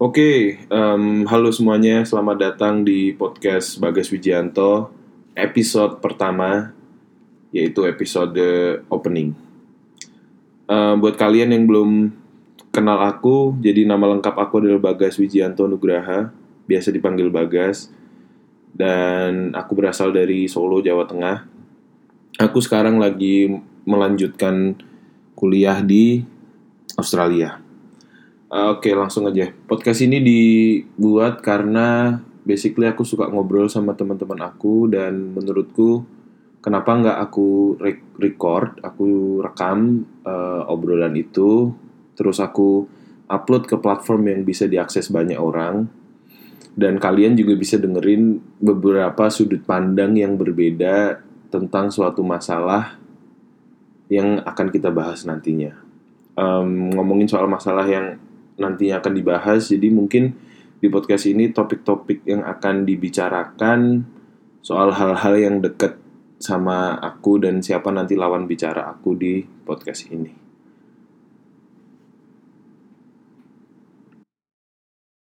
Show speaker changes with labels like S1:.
S1: Oke, em, halo semuanya, selamat datang di podcast Bagas Wijianto, episode pertama, yaitu episode opening. Em, buat kalian yang belum kenal aku, jadi nama lengkap aku adalah Bagas Wijianto Nugraha, biasa dipanggil Bagas, dan aku berasal dari Solo, Jawa Tengah. Aku sekarang lagi melanjutkan kuliah di Australia. Uh, Oke, langsung aja. Podcast ini dibuat karena basically aku suka ngobrol sama teman-teman aku dan menurutku kenapa nggak aku re- record, aku rekam uh, obrolan itu, terus aku upload ke platform yang bisa diakses banyak orang dan kalian juga bisa dengerin beberapa sudut pandang yang berbeda tentang suatu masalah yang akan kita bahas nantinya. Um, ngomongin soal masalah yang nantinya akan dibahas. Jadi mungkin di podcast ini topik-topik yang akan dibicarakan soal hal-hal yang dekat sama aku dan siapa nanti lawan bicara aku di podcast ini.